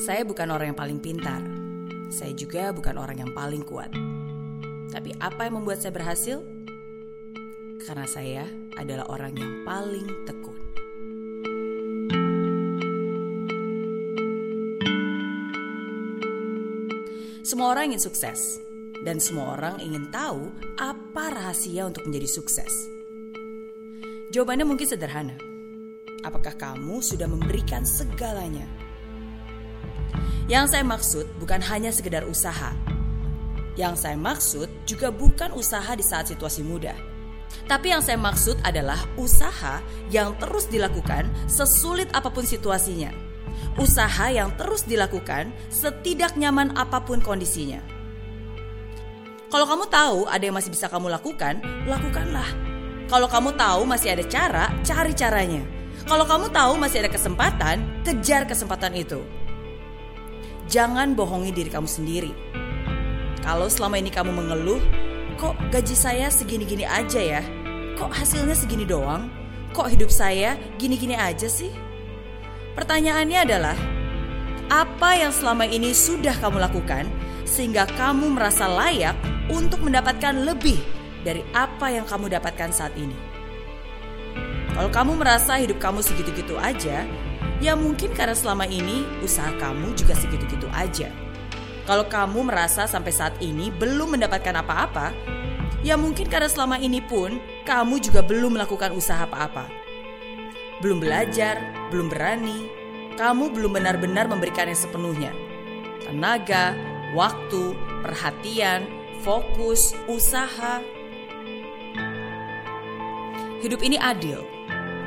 Saya bukan orang yang paling pintar. Saya juga bukan orang yang paling kuat. Tapi apa yang membuat saya berhasil? Karena saya adalah orang yang paling tekun. Semua orang ingin sukses, dan semua orang ingin tahu apa rahasia untuk menjadi sukses. Jawabannya mungkin sederhana. Apakah kamu sudah memberikan segalanya? Yang saya maksud bukan hanya sekedar usaha. Yang saya maksud juga bukan usaha di saat situasi mudah. Tapi yang saya maksud adalah usaha yang terus dilakukan sesulit apa pun situasinya. Usaha yang terus dilakukan setidak nyaman apa pun kondisinya. Kalau kamu tahu ada yang masih bisa kamu lakukan, lakukanlah. Kalau kamu tahu masih ada cara, cari caranya. Kalau kamu tahu masih ada kesempatan, kejar kesempatan itu. Jangan bohongi diri kamu sendiri. Kalau selama ini kamu mengeluh, kok gaji saya segini-gini aja ya? Kok hasilnya segini doang? Kok hidup saya gini-gini aja sih? Pertanyaannya adalah, apa yang selama ini sudah kamu lakukan sehingga kamu merasa layak untuk mendapatkan lebih dari apa yang kamu dapatkan saat ini? Kalau kamu merasa hidup kamu segitu-gitu aja, ya mungkin karena selama ini usaha kamu juga segitu-gitu aja. Kalau kamu merasa sampai saat ini belum mendapatkan apa-apa, ya mungkin karena selama ini pun kamu juga belum melakukan usaha apa-apa. Belum belajar, belum berani, kamu belum benar-benar memberikan yang sepenuhnya. Tenaga, waktu, perhatian, fokus, usaha. Hidup ini adil.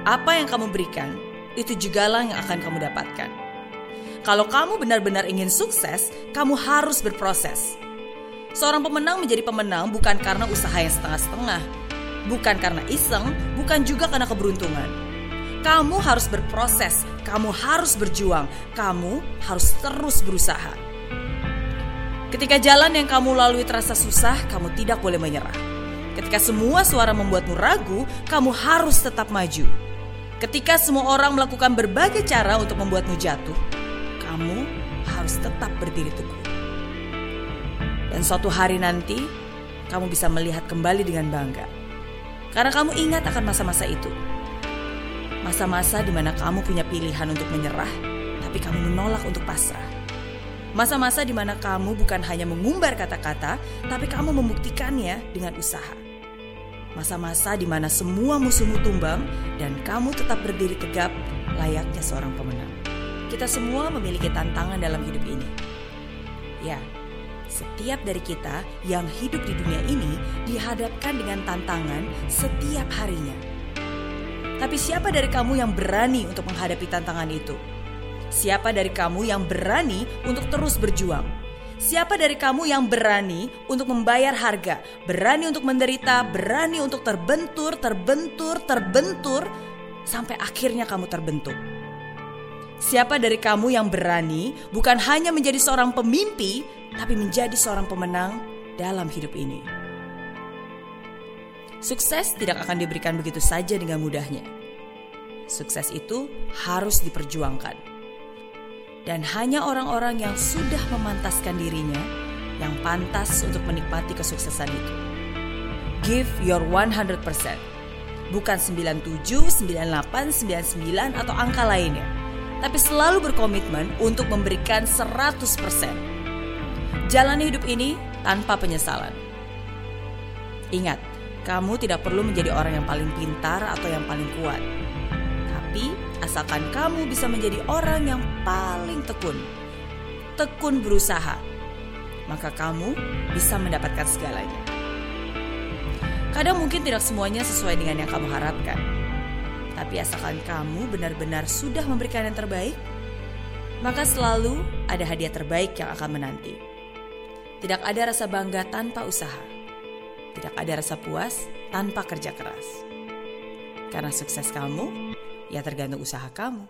Apa yang kamu berikan, itu jugalah yang akan kamu dapatkan. Kalau kamu benar-benar ingin sukses, kamu harus berproses. Seorang pemenang menjadi pemenang bukan karena usaha yang setengah-setengah, bukan karena iseng, bukan juga karena keberuntungan. Kamu harus berproses, kamu harus berjuang, kamu harus terus berusaha. Ketika jalan yang kamu lalui terasa susah, kamu tidak boleh menyerah. Ketika semua suara membuatmu ragu, kamu harus tetap maju. Ketika semua orang melakukan berbagai cara untuk membuatmu jatuh, kamu harus tetap berdiri teguh. Dan suatu hari nanti, kamu bisa melihat kembali dengan bangga. Karena kamu ingat akan masa-masa itu. Masa-masa di mana kamu punya pilihan untuk menyerah, tapi kamu menolak untuk pasrah. Masa-masa di mana kamu bukan hanya mengumbar kata-kata, tapi kamu membuktikannya dengan usaha. Masa-masa di mana semua musuhmu tumbang dan kamu tetap berdiri tegap layaknya seorang pemenang. Kita semua memiliki tantangan dalam hidup ini. Ya, setiap dari kita yang hidup di dunia ini dihadapkan dengan tantangan setiap harinya. Tapi siapa dari kamu yang berani untuk menghadapi tantangan itu? Siapa dari kamu yang berani untuk terus berjuang? Siapa dari kamu yang berani untuk membayar harga, berani untuk menderita, berani untuk terbentur, terbentur, terbentur, sampai akhirnya kamu terbentuk? Siapa dari kamu yang berani bukan hanya menjadi seorang pemimpi, tapi menjadi seorang pemenang dalam hidup ini? Sukses tidak akan diberikan begitu saja dengan mudahnya. Sukses itu harus diperjuangkan. Dan hanya orang-orang yang sudah memantaskan dirinya yang pantas untuk menikmati kesuksesan itu. Give your 100%. Bukan 97, 98, 99 atau angka lainnya. Tapi selalu berkomitmen untuk memberikan 100%. Jalani hidup ini tanpa penyesalan. Ingat, kamu tidak perlu menjadi orang yang paling pintar atau yang paling kuat. Tapi asalkan kamu bisa menjadi orang yang paling tekun. Tekun berusaha. Maka kamu bisa mendapatkan segalanya. Kadang mungkin tidak semuanya sesuai dengan yang kamu harapkan. Tapi asalkan kamu benar-benar sudah memberikan yang terbaik, maka selalu ada hadiah terbaik yang akan menanti. Tidak ada rasa bangga tanpa usaha. Tidak ada rasa puas tanpa kerja keras. Karena sukses kamu, ya tergantung usaha kamu.